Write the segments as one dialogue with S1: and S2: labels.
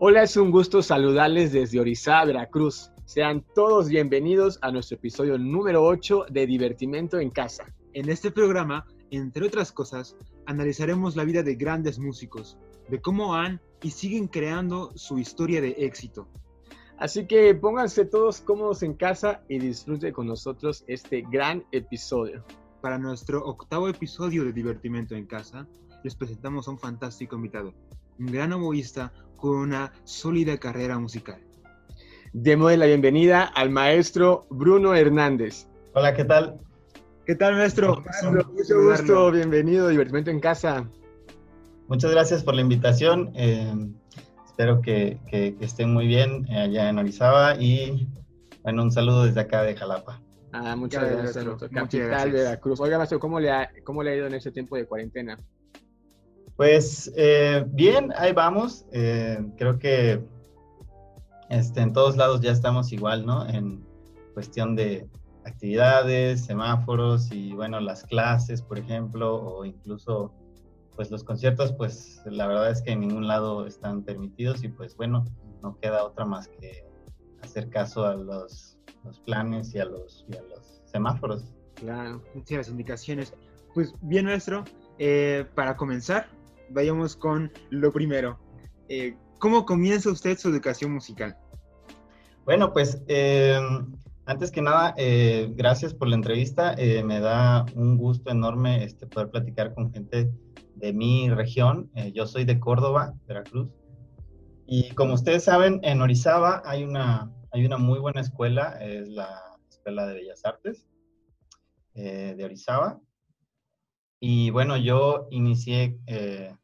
S1: Hola, es un gusto saludarles desde Orizaba, Veracruz. Sean todos bienvenidos a nuestro episodio número 8 de Divertimento en Casa.
S2: En este programa, entre otras cosas, analizaremos la vida de grandes músicos, de cómo han y siguen creando su historia de éxito.
S1: Así que pónganse todos cómodos en casa y disfruten con nosotros este gran episodio.
S2: Para nuestro octavo episodio de Divertimento en Casa, les presentamos a un fantástico invitado, un gran oboísta con una sólida carrera musical.
S1: Demos la bienvenida al maestro Bruno Hernández.
S3: Hola, ¿qué tal?
S2: ¿Qué tal, maestro?
S1: Mucho gusto, bienvenido Divertimento en Casa.
S3: Muchas gracias por la invitación. Eh, espero que, estén muy bien eh, allá en Orizaba y bueno, un saludo desde acá de Jalapa.
S1: Ah, muchas gracias, gracias capital de Veracruz. Oiga, maestro, ¿cómo le, ha, ¿cómo le ha ido en este tiempo de cuarentena?
S3: Pues eh, bien, ahí vamos. Eh, creo que este, en todos lados ya estamos igual, ¿no? En cuestión de actividades, semáforos y bueno, las clases, por ejemplo, o incluso pues los conciertos, pues la verdad es que en ningún lado están permitidos y pues bueno, no queda otra más que hacer caso a los, planes y a los, y a los semáforos.
S2: Claro, sí, las indicaciones. Pues bien, nuestro, eh, para comenzar, vayamos con lo primero. Eh, ¿Cómo comienza usted su educación musical?
S3: Bueno, pues eh, antes que nada, eh, gracias por la entrevista. me da un gusto enorme este, poder platicar con gente de mi región. yo soy de Córdoba, Veracruz. Y como ustedes saben, en Orizaba hay una, hay una muy buena escuela, es la Escuela de Bellas Artes de Orizaba. Y bueno, yo inicié eh,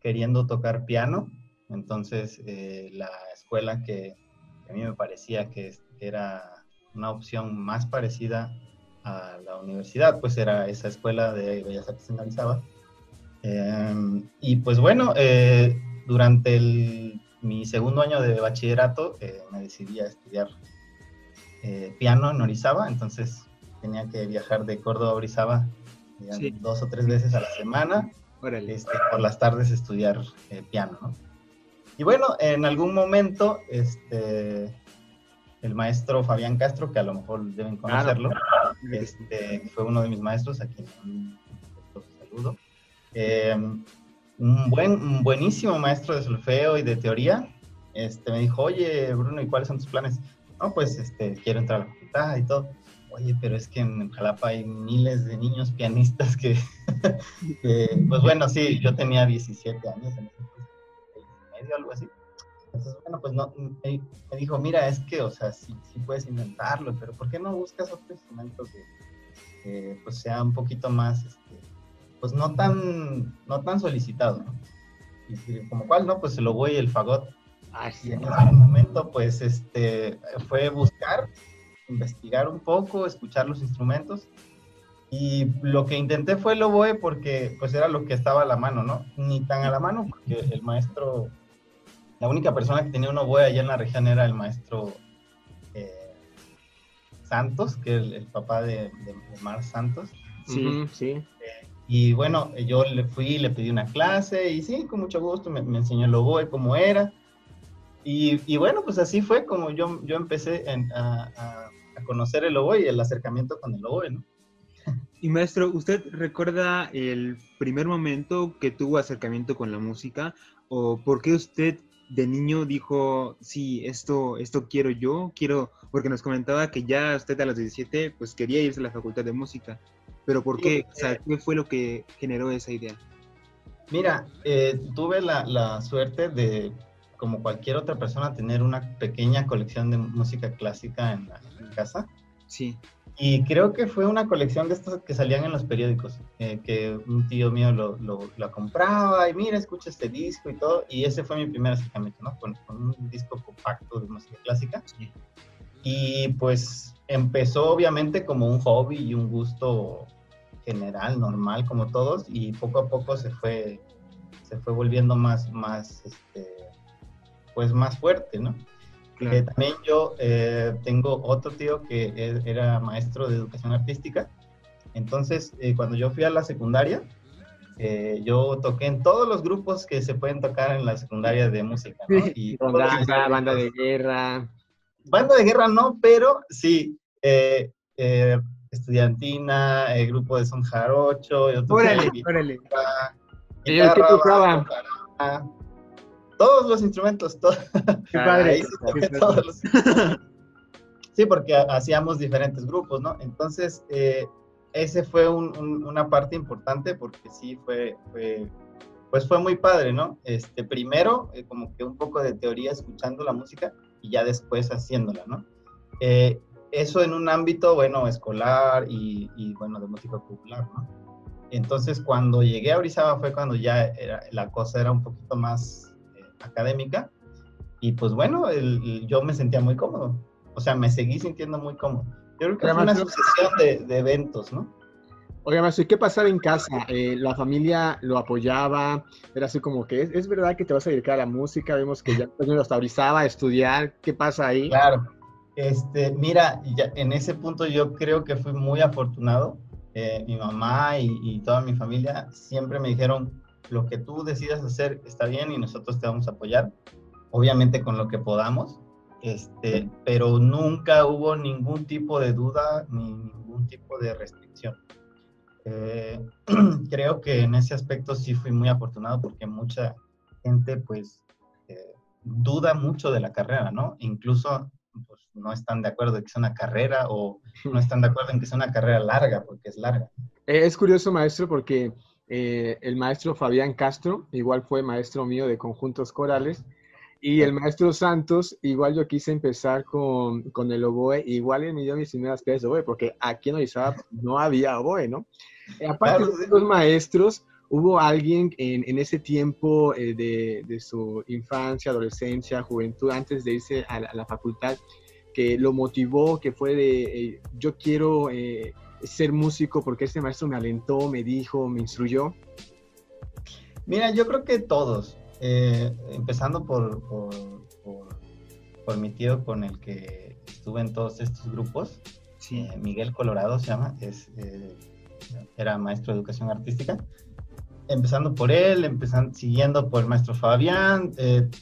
S3: queriendo tocar piano, entonces eh, la escuela que, a mí me parecía que era una opción más parecida a la universidad, pues era esa escuela de Bellas Artes en Orizaba. Em, y pues bueno, eh, durante mi segundo año de bachillerato me decidí a estudiar piano en Orizaba, entonces tenía que viajar de Córdoba a Orizaba dos o tres veces a la semana, este, por las tardes estudiar eh, piano, ¿no? Y bueno, en algún momento, este, el maestro Fabián Castro, que a lo mejor deben conocerlo, este, fue uno de mis maestros, a quien un saludo, em, un, buen, un buenísimo maestro de solfeo y de teoría, este, me dijo, oye, Bruno, ¿y cuáles son tus planes? No, pues, este, quiero entrar a la facultad y todo oye, pero es que en Jalapa hay miles de niños pianistas que, pues bueno, sí, yo tenía 17 años, en ese medio, algo así. Entonces, bueno, pues no, me, dijo, mira, es que, o sea, sí, sí, puedes inventarlo, pero ¿por qué no buscas otro instrumento que, pues sea un poquito más, este, pues no tan, no tan solicitado, ¿no? Y como cuál, ¿no? Pues el oboe y el fagot. Así en ese momento, pues, este, fue buscar investigar un poco, escuchar los instrumentos. Y lo que intenté fue el oboe porque pues era lo que estaba a la mano, ¿no? Ni tan a la mano porque el maestro, la única persona que tenía un oboe allá en la región era el maestro eh, Santos, que es el, papá de, Mar Santos.
S1: Sí, sí.
S3: Eh, y bueno, yo le fui, le pedí una clase y sí, con mucho gusto me, enseñó el oboe cómo era. Y, bueno, pues así fue como yo, yo empecé a, conocer el oboe y el acercamiento con el oboe, ¿no?
S2: Y maestro, ¿usted recuerda el primer momento que tuvo acercamiento con la música? ¿O por qué usted de niño dijo, sí, esto, esto quiero yo, quiero, porque nos comentaba que ya usted a los 17 pues quería irse a la facultad de música, pero ¿por qué? O sea, ¿qué fue lo que generó esa idea?
S3: Mira, eh, tuve la, la, suerte de como cualquier otra persona, tener una pequeña colección de música clásica en, la, casa.
S2: Sí.
S3: Y creo que fue una colección de estas que salían en los periódicos, eh, que un tío mío lo, lo, compraba y mira, escucha este disco y todo. Y ese fue mi primer acercamiento, ¿no? Con, con un disco compacto de música clásica. Sí. Y pues empezó obviamente como un hobby y un gusto general, normal, como todos, y poco a poco se fue, se fue volviendo más, más, este, pues más fuerte, ¿no? también yo eh, tengo otro tío que era maestro de educación artística. Entonces, eh, cuando yo fui a la secundaria, eh, yo toqué en todos los grupos que se pueden tocar en la secundaria de música, ¿no?
S1: Y banda, banda de guerra.
S3: Banda de guerra no, pero sí, eh, eh, estudiantina, el grupo de son jarocho, yo toqué
S2: Órale, órale.
S1: ¿Y qué tocaba?
S3: Todos los instrumentos, todos.
S2: Qué padre.
S3: Ahí sí toqué todos los- Sí, porque hacíamos diferentes grupos, ¿no? Entonces, eh, ese fue un- un- una parte importante porque sí fue, fue, pues fue muy padre, ¿no? Este, primero, eh, como que un poco de teoría escuchando la música y ya después haciéndola, ¿no? Eh, eso en un ámbito, bueno, escolar y, y, bueno, de música popular, ¿no? Entonces, cuando llegué a Orizaba fue cuando ya era, la cosa era un poquito más académica y pues bueno, el- el- yo me sentía muy cómodo. O sea, me seguí sintiendo muy cómodo. Yo creo que fue una
S1: además-
S3: sucesión de, de eventos, ¿no?
S1: Oiga, maestro, ¿y qué pasaba en casa? Eh, ¿La familia lo apoyaba? Era así como que, ¿es, es verdad que te vas a dedicar a la música? Vemos que ya estás yendo hasta Orizaba a estudiar. ¿Qué pasa ahí?
S3: Claro. Este, mira, ya en ese punto yo creo que fui muy afortunado. Eh, mi mamá y, y toda mi familia siempre me dijeron, lo que tú decidas hacer está bien y nosotros te vamos a apoyar, obviamente con lo que podamos, este, pero nunca hubo ningún tipo de duda ni ningún tipo de restricción. Eh, creo que en ese aspecto sí fui muy afortunado porque mucha gente pues eh, duda mucho de la carrera, ¿no? Incluso pues, no están de acuerdo en que sea una carrera o no están de acuerdo en que sea una carrera larga, porque es larga.
S1: Eh, es curioso, maestro, porque eh, el maestro Fabián Castro igual fue maestro mío de conjuntos corales y el maestro Santos, igual yo quise empezar con, con el oboe, igual él me dio mis primeras clases de oboe, porque aquí en Orizaba no había oboe, ¿no? Eh, aparte
S3: Claro,
S1: de los maestros, hubo alguien en, en ese tiempo eh, de, de su infancia, adolescencia, juventud, antes de irse a la, a la facultad, que lo motivó, que fue de, eh, yo quiero eh, ser músico porque este maestro me alentó, me dijo, me instruyó.
S3: Mira, yo creo que todos, eh, empezando por, por, por, por mi tío con el que estuve en todos estos grupos,
S2: Sí.
S3: eh, Miguel Colorado se llama, es, eh, era maestro de educación artística. Empezando por él, empezando, siguiendo por el maestro Fabián,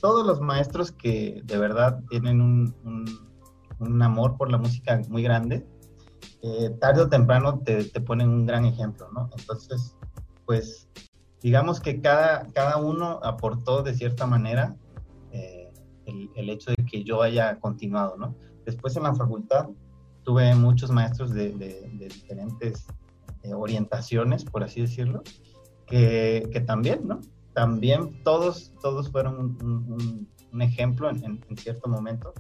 S3: todos los maestros que de verdad tienen un, un, un amor por la música muy grande, eh, tarde o temprano te, te ponen un gran ejemplo, ¿no? Entonces, pues digamos que cada, cada uno aportó de cierta manera eh, el, el hecho de que yo haya continuado, ¿no? Después en la facultad tuve muchos maestros de, de- diferentes eh, orientaciones, por así decirlo, que, que también, ¿no? También todos, todos fueron un, un- ejemplo en- en cierto momento.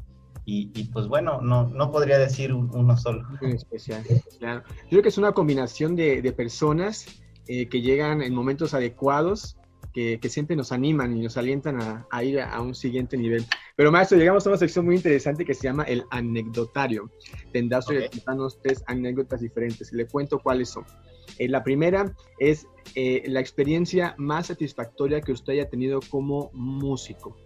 S3: Y, y, pues bueno, no, no podría decir un- uno solo.
S1: Muy especial, claro. Yo creo que es una combinación de, de personas eh, que llegan en momentos adecuados, que, que siempre nos animan y nos alientan a, a ir a, a un siguiente nivel. Pero maestro, llegamos a una sección muy interesante que se llama el anecdotario. Tendrá usted que
S3: Ok.
S1: contarnos tres anécdotas diferentes. Le cuento cuáles son. Eh, la primera es eh, la experiencia más satisfactoria que usted haya tenido como músico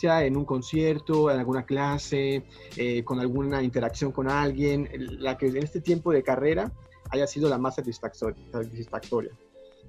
S1: sea en un concierto, en alguna clase, eh, con alguna interacción con alguien, la que en este tiempo de carrera haya sido la más satisfactor- satisfactoria.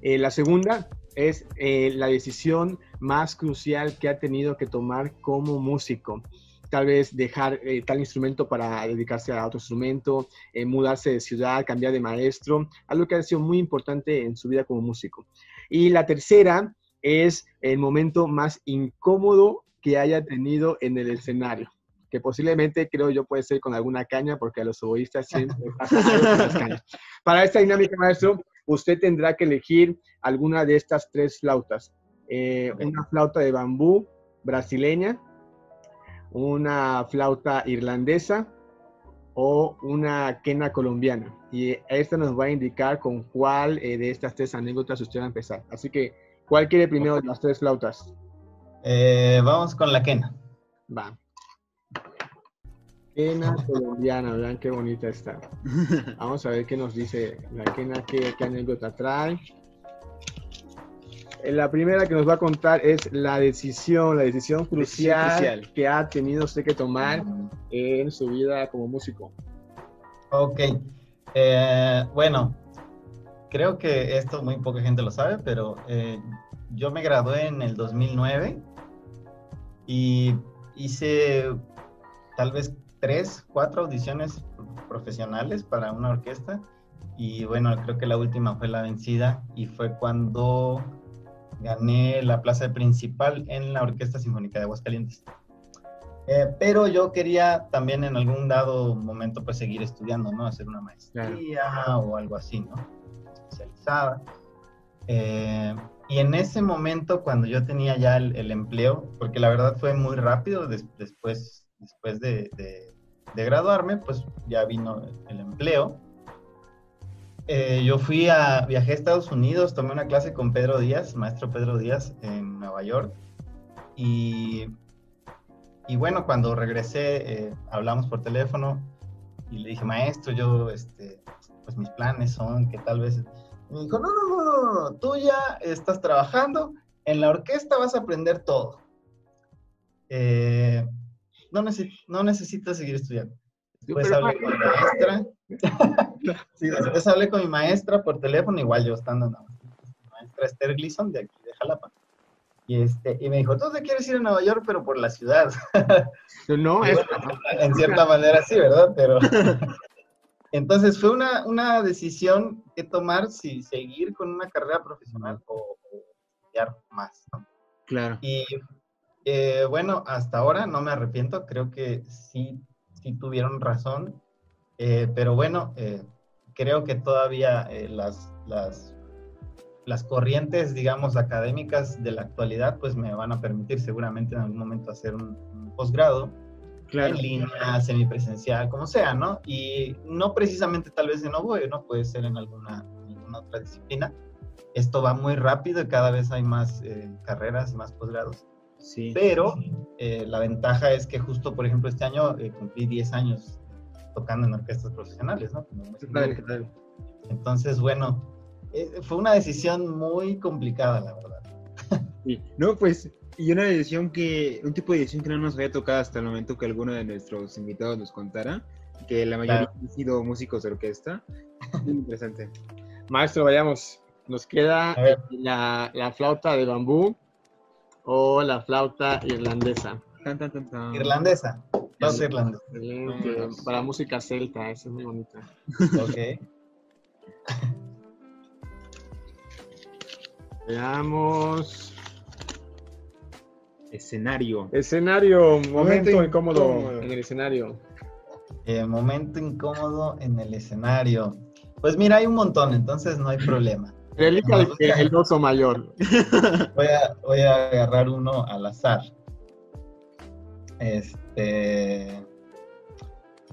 S1: Eh, la segunda es eh, la decisión más crucial que ha tenido que tomar como músico. Tal vez dejar eh, tal instrumento para dedicarse a otro instrumento, eh, mudarse de ciudad, cambiar de maestro, algo que ha sido muy importante en su vida como músico. Y la tercera es el momento más incómodo que haya tenido en el escenario, que posiblemente creo yo puede ser con alguna caña, porque a los oboístas siempre pasa algo con las cañas. Para esta dinámica, maestro, usted tendrá que elegir alguna de estas tres flautas. Eh, una flauta de bambú brasileña, una flauta irlandesa o una quena colombiana. Y esta nos va a indicar con cuál eh, de estas tres anécdotas usted va a empezar. Así que, ¿cuál quiere primero de las tres flautas?
S3: Eh, vamos con la quena.
S1: Va. Quena colombiana, vean qué bonita está. Vamos a ver qué nos dice la quena, qué, qué anécdota trae. Eh, La primera que nos va a contar es la decisión, la decisión crucial,
S2: crucial.
S1: que ha tenido usted que tomar en su vida como músico.
S3: Ok. Eh, bueno, creo que esto muy poca gente lo sabe, pero eh, yo me gradué en el 2009 y hice tal vez tres, cuatro audiciones profesionales para una orquesta y bueno, creo que la última fue la vencida y fue cuando gané la plaza principal en la Orquesta Sinfónica de Aguascalientes. Eh, pero yo quería también en algún dado momento pues seguir estudiando, ¿no? Hacer una maestría o algo así, ¿no? Especializada. Eh, y en ese momento, cuando yo tenía ya el, empleo, porque la verdad fue muy rápido después, después de, de, graduarme, pues ya vino el empleo. Eh, yo fui a, viajé a Estados Unidos, tomé una clase con Pedro Díaz, maestro Pedro Díaz, en Nueva York. Y, y bueno, cuando regresé, eh, hablamos por teléfono y le dije, maestro, yo, este, pues mis planes son que tal vez... Me dijo, no, no, no, no, no, tú ya estás trabajando, en la orquesta vas a aprender todo. Eh, no, no necesitas seguir estudiando. Después hablé con mi maestra. sí, después hablé con mi maestra por teléfono, igual yo estando en la maestra Esther Gleason de aquí de Jalapa. Y, este, y me dijo, tú te quieres ir a Nueva York, pero por la ciudad.
S1: no, es...
S3: en cierta manera sí, ¿verdad? Pero entonces fue una, una decisión que tomar si seguir con una carrera profesional o, estudiar más, ¿no?
S2: Claro.
S3: Y eh, bueno, hasta ahora no me arrepiento, creo que sí sí tuvieron razón, eh, pero bueno, eh, creo que todavía las, las, las, corrientes, digamos, académicas de la actualidad, pues me van a permitir seguramente en algún momento hacer un, posgrado. En línea, semipresencial, como sea, ¿no? Y no precisamente tal vez en oboe, ¿no? Puede ser en alguna, alguna otra disciplina. Esto va muy rápido y cada vez hay más carreras, más posgrados. Pero eh, la ventaja es que justo, por ejemplo, este año eh, cumplí 10 años tocando en orquestas profesionales, ¿no? Entonces, bueno, eh, fue una decisión muy complicada, la verdad.
S2: Sí. No, pues, y una decisión que, un tipo de decisión que no nos había tocado hasta el momento que alguno de nuestros invitados nos contara, que la mayoría han sido músicos de orquesta. Muy interesante.
S1: Maestro, vayamos. Nos queda la, la flauta de bambú o la flauta irlandesa.
S3: Irlandesa. Dos
S1: para música celta, esa es muy bonita.
S3: Ok.
S1: Veamos.
S2: Escenario.
S1: Escenario, momento, incómodo, en el escenario.
S3: Eh, momento incómodo en el escenario. Pues mira, hay un montón, entonces no hay problema.
S1: Relica el, oso mayor.
S3: Voy a, voy a agarrar uno al azar. Este.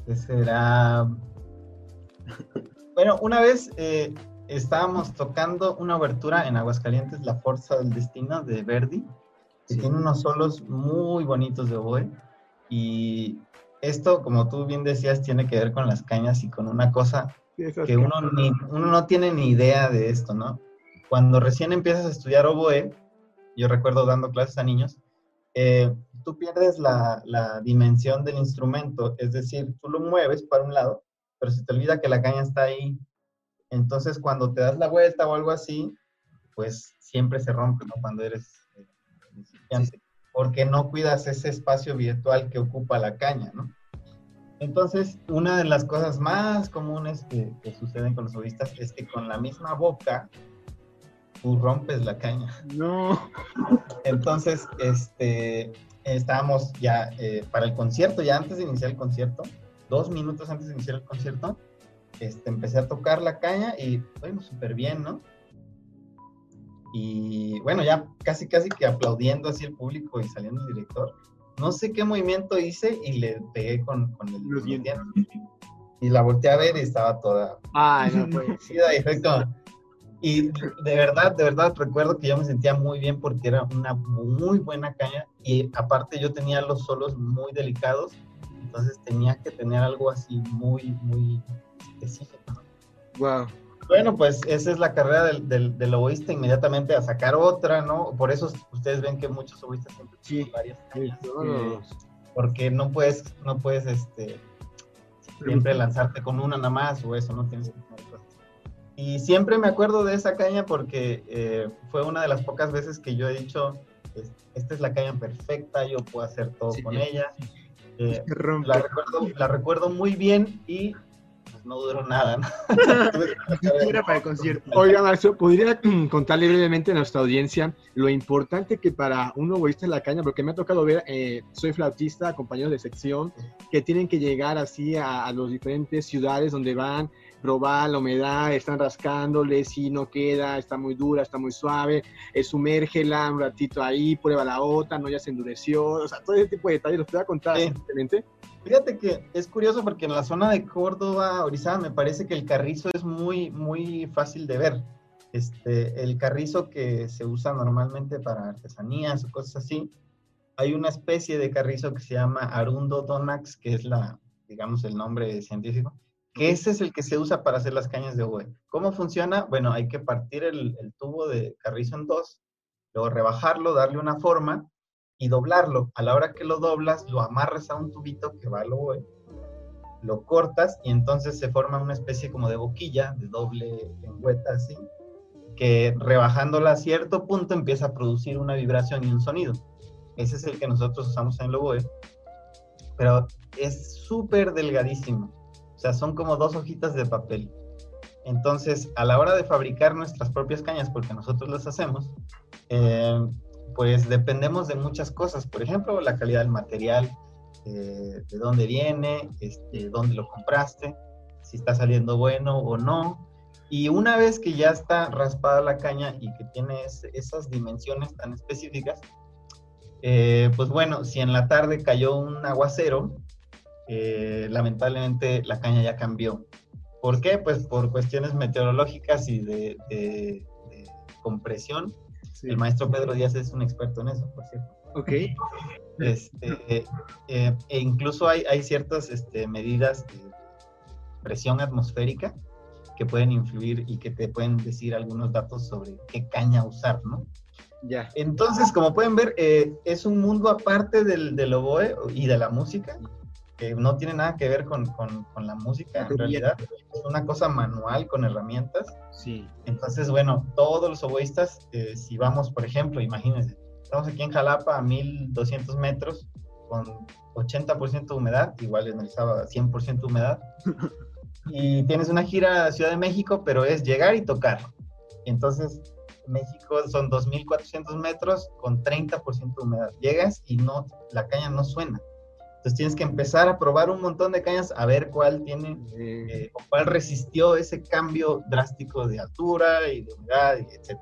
S3: ¿Qué será? Bueno, una vez eh, estábamos tocando una obertura en Aguascalientes, La Fuerza del Destino de Verdi, que tiene unos solos muy bonitos de oboe. Y esto, como tú bien decías, tiene que ver con las cañas y con una cosa que uno, uno no tiene ni idea de esto, ¿no? Cuando recién empiezas a estudiar oboe, yo recuerdo dando clases a niños, eh, tú pierdes la, la, dimensión del instrumento, es decir, tú lo mueves para un lado, pero se te olvida que la caña está ahí. Entonces, cuando te das la vuelta o algo así, pues siempre se rompe, ¿no? Cuando eres porque no cuidas ese espacio virtual que ocupa la caña, ¿no? Entonces, una de las cosas más comunes que, suceden con los oboístas es que con la misma boca tú rompes la caña.
S1: No.
S3: Entonces, este, estábamos ya eh, para el concierto, ya antes de iniciar el concierto, dos minutos antes de iniciar el concierto, este, empecé a tocar la caña y, bueno, súper bien, ¿no? Y bueno, ya casi, casi que aplaudiendo así el público y saliendo el director no sé qué movimiento hice y le pegué con, con el
S1: los dientes.
S3: Y la volteé a ver y estaba toda.
S1: Ay, no puede
S3: Y de verdad, de verdad recuerdo que yo me sentía muy bien porque era una muy buena caña y aparte yo tenía los solos muy delicados, entonces tenía que tener algo así muy, muy específico.
S1: Wow.
S3: Bueno, pues esa es la carrera del, del, del, oboísta, inmediatamente a sacar otra, ¿no? Por eso ustedes ven que muchos oboístas siempre
S1: tienen
S3: varias porque no puedes, no puedes, este, siempre lanzarte con una nada más o eso, ¿no? Tienes que Y siempre me acuerdo de esa caña porque eh, fue una de las pocas veces que yo he dicho, esta es la caña perfecta, yo puedo hacer todo con ella. Eh, la, recuerdo, la recuerdo muy bien y no duró nada.
S1: Era para el concierto. Oiga, Marcio, ¿podría contarle brevemente a nuestra audiencia lo importante que para un oboísta en la caña, porque me ha tocado ver, eh, soy flautista, compañeros de sección, que tienen que llegar así a, a las diferentes ciudades donde van, probar la humedad, están rascándole, si no queda, está muy dura, está muy suave, eh, sumérgela un ratito ahí, prueba la otra, no ya se endureció, o sea, todo ese tipo de detalles, ¿los puede contar simplemente?
S3: Fíjate que es curioso porque en la zona de Córdoba, Orizaba, me parece que el carrizo es muy, muy fácil de ver. Este, el carrizo que se usa normalmente para artesanías o cosas así, hay una especie de carrizo que se llama Arundo donax, que es la, digamos, el nombre científico, que ese es el que se usa para hacer las cañas de oboe. ¿Cómo funciona? Bueno, hay que partir el, el tubo de carrizo en dos, luego rebajarlo, darle una forma y doblarlo. A la hora que lo doblas, lo amarras a un tubito que va al oboe, lo cortas y entonces se forma una especie como de boquilla, de doble lengüeta así, que rebajándola a cierto punto empieza a producir una vibración y un sonido. Ese es el que nosotros usamos en el oboe, pero es súper delgadísimo. O sea, son como dos hojitas de papel. Entonces, a la hora de fabricar nuestras propias cañas, porque nosotros las hacemos, eh, pues dependemos de muchas cosas. Por ejemplo, la calidad del material, eh, de dónde viene, este, dónde lo compraste, si está saliendo bueno o no. Y una vez que ya está raspada la caña y que tiene esas dimensiones tan específicas, eh, pues bueno, si en la tarde cayó un aguacero, eh, lamentablemente la caña ya cambió. ¿Por qué? Pues por cuestiones meteorológicas y de compresión el maestro Pedro Díaz es un experto en eso, por cierto.
S1: Ok.
S3: Este, eh, e incluso hay, hay ciertas este, medidas de presión atmosférica que pueden influir y que te pueden decir algunos datos sobre qué caña usar, ¿no?
S1: Ya.
S3: Entonces, como pueden ver, eh, es un mundo aparte del, del oboe y de la música que no tiene nada que ver con, con, la música, en realidad es una cosa manual con herramientas.
S1: Sí.
S3: Entonces, bueno, todos los oboístas, eh, si vamos, por ejemplo, imagínense, estamos aquí en Jalapa a 1200 metros con 80% de humedad, igual en el sábado 100% de humedad, y tienes una gira a Ciudad de México, pero es llegar y tocar. Entonces, México son 2400 metros con 30% de humedad. Llegas y no, la caña no suena entonces tienes que empezar a probar un montón de cañas a ver cuál tiene eh, o cuál resistió ese cambio drástico de altura y de humedad, etc.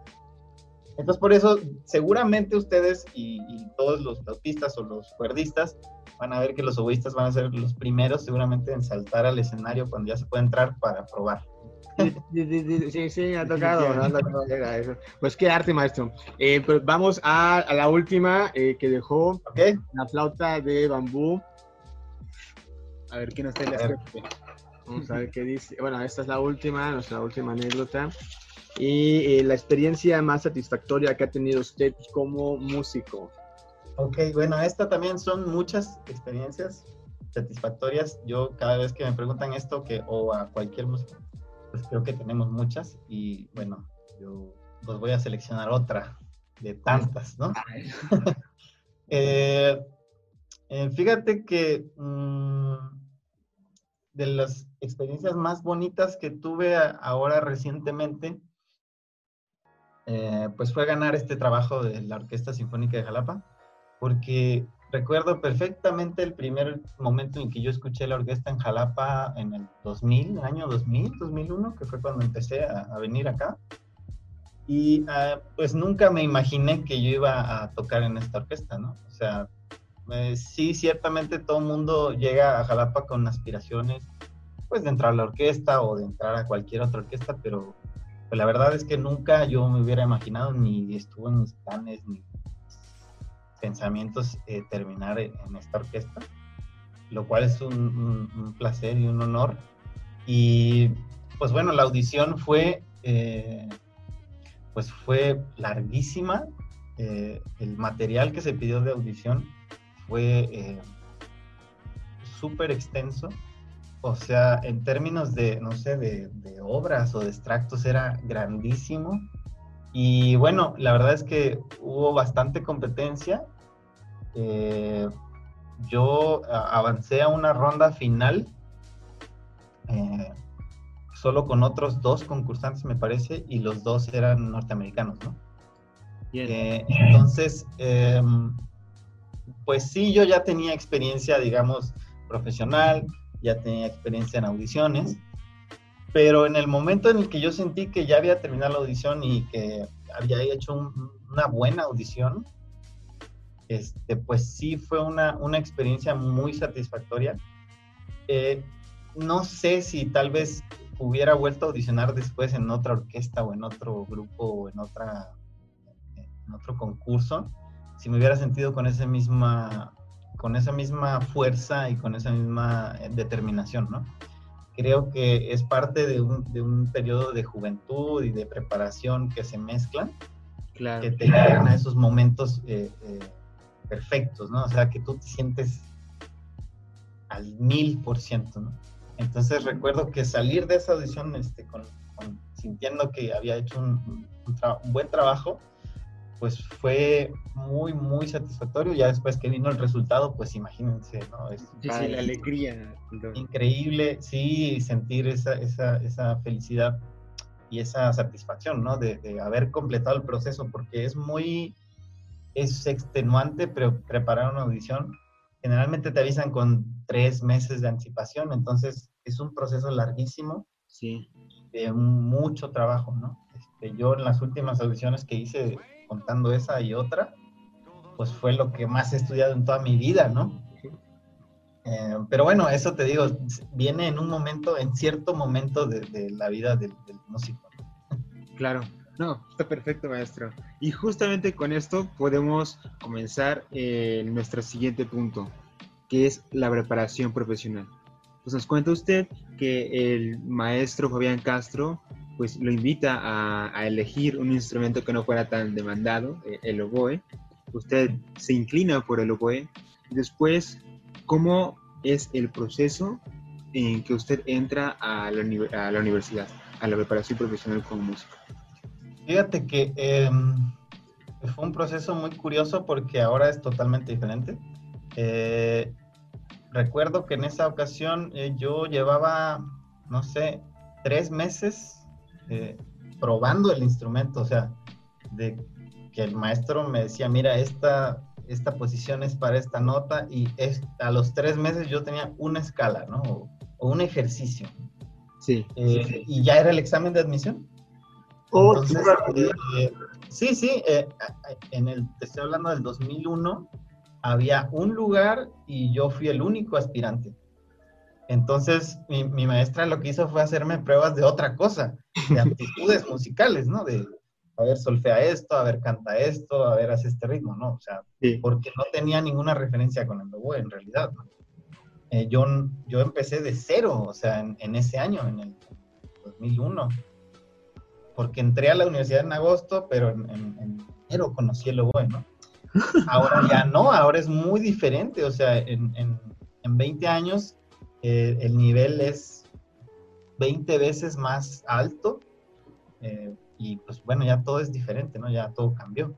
S3: Entonces por eso seguramente ustedes y, todos los flautistas o los cuerdistas van a ver que los oboístas van a ser los primeros seguramente en saltar al escenario cuando ya se puede entrar para probar.
S1: Sí, sí, ha tocado. Pues qué arte, maestro. Eh, pues vamos a, la última eh, que dejó la flauta de bambú. A ver qué nos trae la Vamos a ver qué dice. Bueno, esta es la última, nuestra última anécdota. Y eh, la experiencia más satisfactoria que ha tenido usted como músico.
S3: Ok, bueno, esta también son muchas experiencias satisfactorias. Yo cada vez que me preguntan esto, que o a cualquier músico, pues creo que tenemos muchas y bueno, yo pues voy a seleccionar otra de tantas, ¿no? Eh, eh, fíjate que mm, de las experiencias más bonitas que tuve ahora recientemente, eh, pues fue ganar este trabajo de la Orquesta Sinfónica de Jalapa, porque recuerdo perfectamente el primer momento en que yo escuché la orquesta en Jalapa en el 2000, año 2000, 2001, que fue cuando empecé a, venir acá. Y ah, pues nunca me imaginé que yo iba a tocar en esta orquesta, ¿no? O sea, eh, sí, ciertamente todo mundo llega a Jalapa con aspiraciones, pues de entrar a la orquesta o de entrar a cualquier otra orquesta, pero pues, la verdad es que nunca yo me hubiera imaginado, ni estuvo en mis planes, ni pensamientos eh, terminar en esta orquesta, lo cual es un, placer y un honor. Y pues bueno, la audición fue, eh, pues fue larguísima. Eh, el material que se pidió de audición fue súper extenso o sea, en términos de, no sé, de, obras o de extractos era grandísimo. Y bueno, la verdad es que hubo bastante competencia. Eh, yo avancé a una ronda final, eh, solo con otros dos concursantes, me parece, y los dos eran norteamericanos, ¿no? Eh, entonces, em, pues sí, yo ya tenía experiencia, digamos, profesional, ya tenía experiencia en audiciones, pero en el momento en el que yo sentí que ya había terminado la audición y que había hecho una buena audición, este, pues sí fue una, una experiencia muy satisfactoria. Eh, no sé si tal vez hubiera vuelto a audicionar después en otra orquesta o en otro grupo o en, otra, en otro concurso, si me hubiera sentido con esa misma con esa misma fuerza y con esa misma eh, determinación, ¿no? Creo que es parte de un, de un periodo de juventud y de preparación que se mezclan, claro. que te llegan a esos momentos eh, eh, perfectos, ¿no? O sea, que tú te sientes al mil por ciento, ¿no? Entonces recuerdo que salir de esa audición este, con, sintiendo que había hecho un, un buen trabajo, pues fue muy, muy satisfactorio. Ya después que vino el resultado, pues imagínense, ¿no?
S2: Es, sí, sí, la alegría.
S3: Increíble, sí, sentir esa, esa, esa felicidad y esa satisfacción, ¿no? De, de, haber completado el proceso, porque es muy, es extenuante pero preparar una audición. Generalmente te avisan con tres meses de anticipación, entonces es un proceso larguísimo.
S2: Sí.
S3: De mucho trabajo, ¿no? Este, yo en las últimas audiciones que hice contando esa y otra, pues fue lo que más he estudiado en toda mi vida, ¿no? Eh, pero bueno, eso te digo, viene en un momento, en cierto momento de, la vida del, músico.
S2: Claro, no, está perfecto, maestro. Y justamente con esto podemos comenzar eh, nuestro siguiente punto, que es la preparación profesional. Pues nos cuenta usted que el maestro Fabián Castro pues lo invita a, elegir un instrumento que no fuera tan demandado, eh, el oboe. Usted se inclina por el oboe. Después, ¿cómo es el proceso en que usted entra a la, universidad, a la preparación profesional como músico?
S3: Fíjate que em, fue un proceso muy curioso porque ahora es totalmente diferente. Eh, recuerdo que en esa ocasión eh, yo llevaba, no sé, tres meses eh, probando el instrumento, o sea, de que el maestro me decía, mira, esta, esta posición es para esta nota y es, a los tres meses yo tenía una escala, ¿no? O, un ejercicio.
S2: Sí,
S3: eh, Y ya era el examen de admisión.
S2: Oh,
S3: eh, sí, sí, en el, te estoy hablando del 2001, había un lugar y yo fui el único aspirante. Entonces, mi, maestra lo que hizo fue hacerme pruebas de otra cosa, de aptitudes musicales, ¿no? De, a ver, solfea esto, a ver, canta esto, a ver, hace este ritmo, ¿no? O sea, porque no tenía ninguna referencia con el oboe, en realidad, ¿no? Eh, yo, yo empecé de cero, o sea, en, ese año, en el 2001, porque entré a la universidad en agosto, pero en, enero conocí el oboe, ¿no? Ahora ya no, ahora es muy diferente, o sea, en, en 20 años eh, el nivel es 20 veces más alto eh, y pues bueno, ya todo es diferente, ¿no? Ya todo cambió.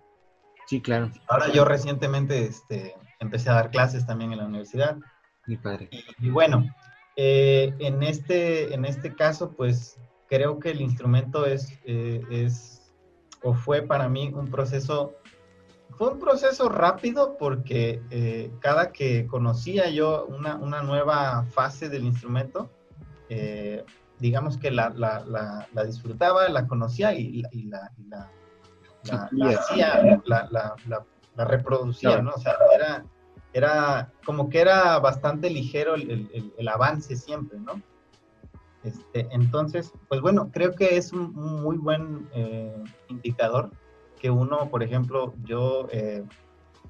S2: Sí, claro.
S3: Ahora yo recientemente este, empecé a dar clases también en la universidad.
S2: Mi padre.
S3: Y, bueno, eh, en, este, en este caso, pues creo que el instrumento es, es o fue para mí un proceso fue un proceso rápido porque eh, cada que conocía yo una, una, nueva fase del instrumento, eh, digamos que la, la, la, disfrutaba, la conocía y, la, la, hacía, la, reproducía, ¿no? O sea, era, era como que era bastante ligero el, el, el avance siempre, ¿no? Este, entonces, pues bueno, creo que es un, muy buen eh, indicador que uno, por ejemplo, yo eh,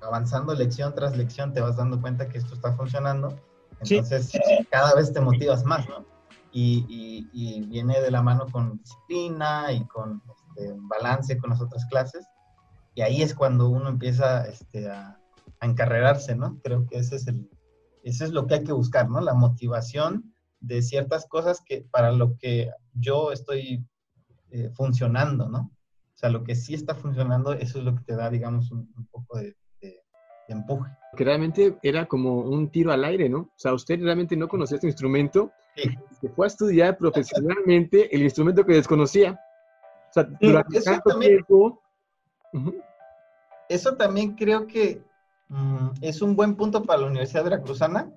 S3: avanzando lección tras lección te vas dando cuenta que esto está funcionando, entonces cada vez te motivas más, ¿no? Y, y, viene de la mano con disciplina y con este, balance con las otras clases, y ahí es cuando uno empieza este, a, a encarrerarse, ¿no? Creo que ese es, el, ese es lo que hay que buscar, ¿no? La motivación de ciertas cosas que para lo que yo estoy eh, funcionando, ¿no? O sea, lo que sí está funcionando, eso es lo que te da, digamos, un, poco de, empuje.
S1: Que realmente era como un tiro al aire, ¿no? O sea, usted realmente no conocía este instrumento, sí. se fue a estudiar profesionalmente el instrumento que desconocía. O sea, durante
S3: eso también, tiempo... Eso también creo que mm, es un buen punto para la Universidad Veracruzana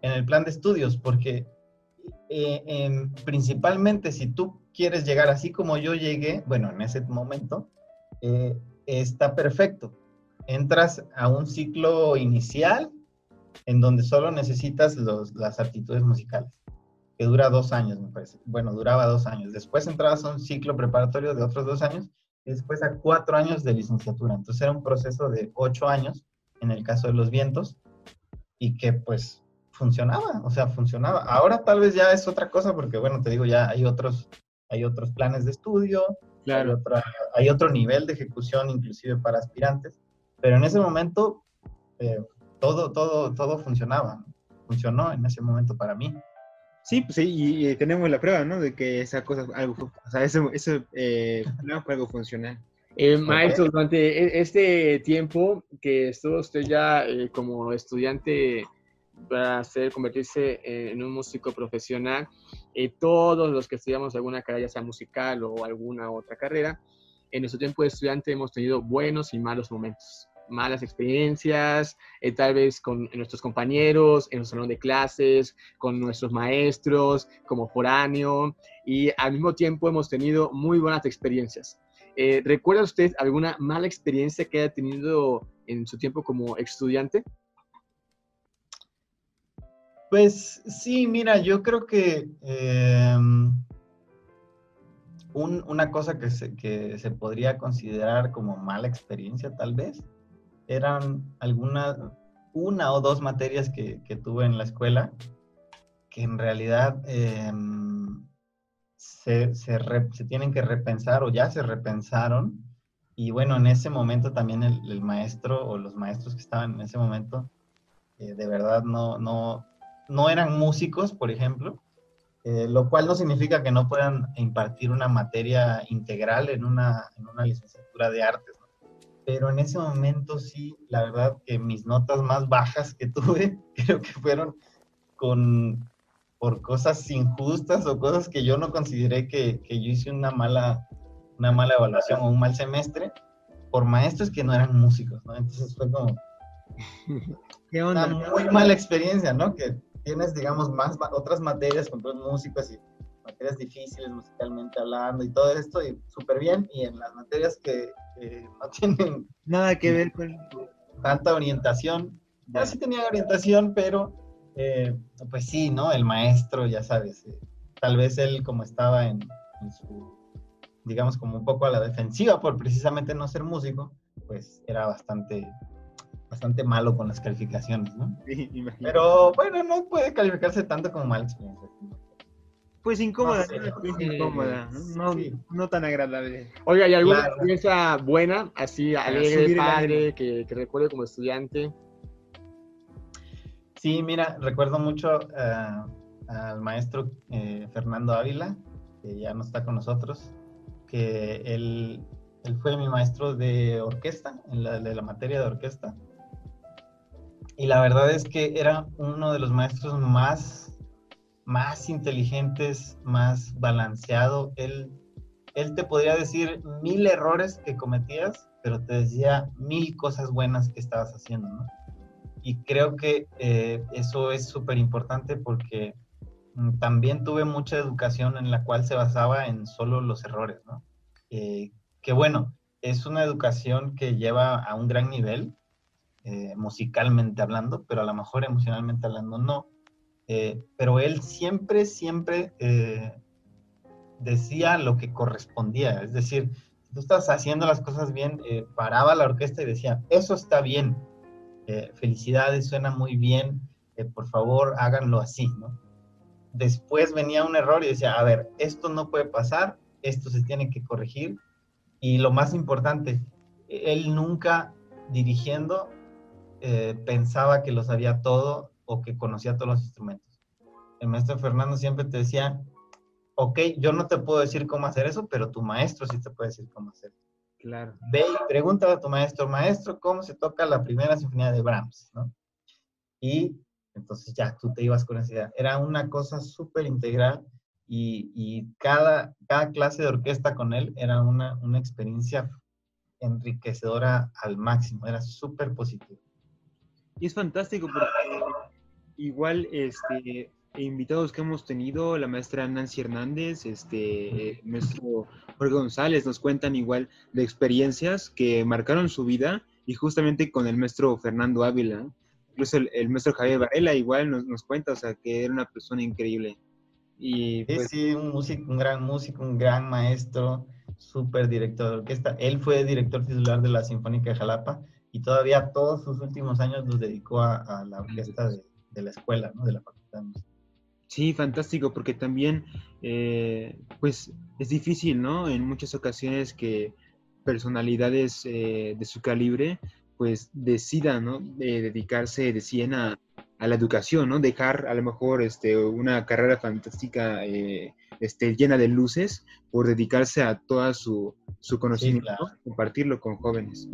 S3: en el plan de estudios, porque eh, principalmente si tú quieres llegar así como yo llegué, bueno, en ese momento, eh, está perfecto. Entras a un ciclo inicial en donde solo necesitas las aptitudes musicales, que dura dos años, me parece. Bueno, duraba dos años. Después entrabas a un ciclo preparatorio de otros dos años y después a cuatro años de licenciatura. Entonces era un proceso de ocho años en el caso de los vientos y que pues funcionaba, o sea, funcionaba. Ahora tal vez ya es otra cosa porque, bueno, te digo, ya hay otros, hay otros planes de estudio, claro. hay, otro nivel de ejecución inclusive para aspirantes, pero en ese momento eh, todo, todo, todo funcionaba, funcionó en ese momento para mí.
S2: Sí, pues sí, y, tenemos la prueba, ¿no? De que esa cosa, algo, o sea, eso, eso eh, fue algo funcional.
S1: Eh, maestro, durante e, este tiempo que estuvo usted ya eh, como estudiante para hacer, convertirse en un músico profesional. y todos los que estudiamos alguna carrera, ya sea musical o alguna otra carrera, en nuestro tiempo de estudiante hemos tenido buenos y malos momentos, malas experiencias, eh, tal vez con nuestros compañeros, en nuestro salón de clases, con nuestros maestros, como foráneo, y al mismo tiempo hemos tenido muy buenas experiencias. Eh, ¿Recuerda usted alguna mala experiencia que haya tenido en su tiempo como estudiante?
S3: Pues sí, mira, yo creo que em, una cosa que se, que se podría considerar como mala experiencia tal vez eran algunas, una o dos materias que, tuve en la escuela que en realidad em, se, tienen que repensar o ya se repensaron. Y bueno, en ese momento también el, maestro o los maestros que estaban en ese momento, eh, de verdad no, no, no eran músicos, por ejemplo, eh, lo cual no significa que no puedan impartir una materia integral en una, en una licenciatura de artes. Pero en ese momento sí, la verdad que mis notas más bajas que tuve, creo que fueron con, por cosas injustas o cosas que yo no consideré que, que yo hice una mala, una mala evaluación o un mal semestre, por maestros que no eran músicos, ¿no? Entonces fue como... ¿Qué onda? Una muy mala experiencia, ¿no? Que tienes, digamos, más otras materias con otros músicos y materias difíciles musicalmente hablando y todo esto, y súper bien, y en las materias que no tienen
S2: nada que ver con
S3: tanta orientación, ya sí tenía orientación, pero eh, pues sí, ¿no? El maestro, ya sabes, eh, tal vez él como estaba en, su, digamos, como un poco a la defensiva por precisamente no ser músico, pues era bastante bastante malo con las calificaciones, ¿no? Sí, Pero bueno, no puede calificarse tanto como mal experiencia.
S2: Pues incómoda, no, incómoda, no, no, tan agradable.
S1: Oiga, ¿y alguna experiencia buena, así alegre, padre, que, que, recuerde como estudiante?
S3: Sí, mira, recuerdo mucho uh, al maestro eh, Fernando Ávila, que ya no está con nosotros, que él, él fue mi maestro de orquesta, en la, de la materia de orquesta y la verdad es que era uno de los maestros más, más inteligentes, más balanceado. Él, él te podría decir mil errores que cometías, pero te decía mil cosas buenas que estabas haciendo, ¿no? Y creo que eh, eso es súper importante porque mm, también tuve mucha educación en la cual se basaba en solo los errores, ¿no? Eh, que bueno, es una educación que lleva a un gran nivel, eh, musicalmente hablando, pero a lo mejor emocionalmente hablando no. Eh, pero él siempre, siempre eh, decía lo que correspondía. Es decir, si tú estás haciendo las cosas bien, paraba la orquesta y decía, eso está bien, felicidades, suena muy bien, por favor háganlo así, ¿no? Después venía un error y decía, a ver, esto no puede pasar, esto se tiene que corregir. Y lo más importante, él nunca dirigiendo eh, pensaba que lo sabía todo o que conocía todos los instrumentos. el maestro Fernando siempre te decía, ok, yo no te puedo decir cómo hacer eso, pero tu maestro sí te puede decir cómo hacerlo.
S2: Claro.
S3: Ve y pregúntale a tu maestro, maestro, ¿cómo se toca la primera sinfonía de Brahms? ¿no? Y entonces ya tú te ibas con esa idea. Era una cosa súper integral y, y, cada, cada clase de orquesta con él era una, una experiencia enriquecedora al máximo, era súper positivo.
S2: Y es fantástico porque igual este, invitados que hemos tenido, la maestra Nancy Hernández, este, nuestro Jorge González, nos cuentan igual de experiencias que marcaron su vida y justamente con el maestro Fernando Ávila, incluso el, maestro Javier Varela igual nos, nos, cuenta, o sea, que era una persona increíble. Y,
S3: pues, sí, sí, un, músico, un gran músico, un gran maestro, súper director de orquesta. Él fue director titular de la Sinfónica de Jalapa y todavía todos sus últimos años los dedicó a, a la orquesta de, de, la escuela, ¿no? de la Facultad.
S2: Sí, fantástico, porque también, eh, pues, es difícil, ¿no? En muchas ocasiones que personalidades eh, de su calibre, pues, decidan, ¿no? De dedicarse de 100 a, a, la educación, ¿no? Dejar a lo mejor este, una carrera fantástica eh, este, llena de luces por dedicarse a toda su, su conocimiento, sí, claro. compartirlo con jóvenes.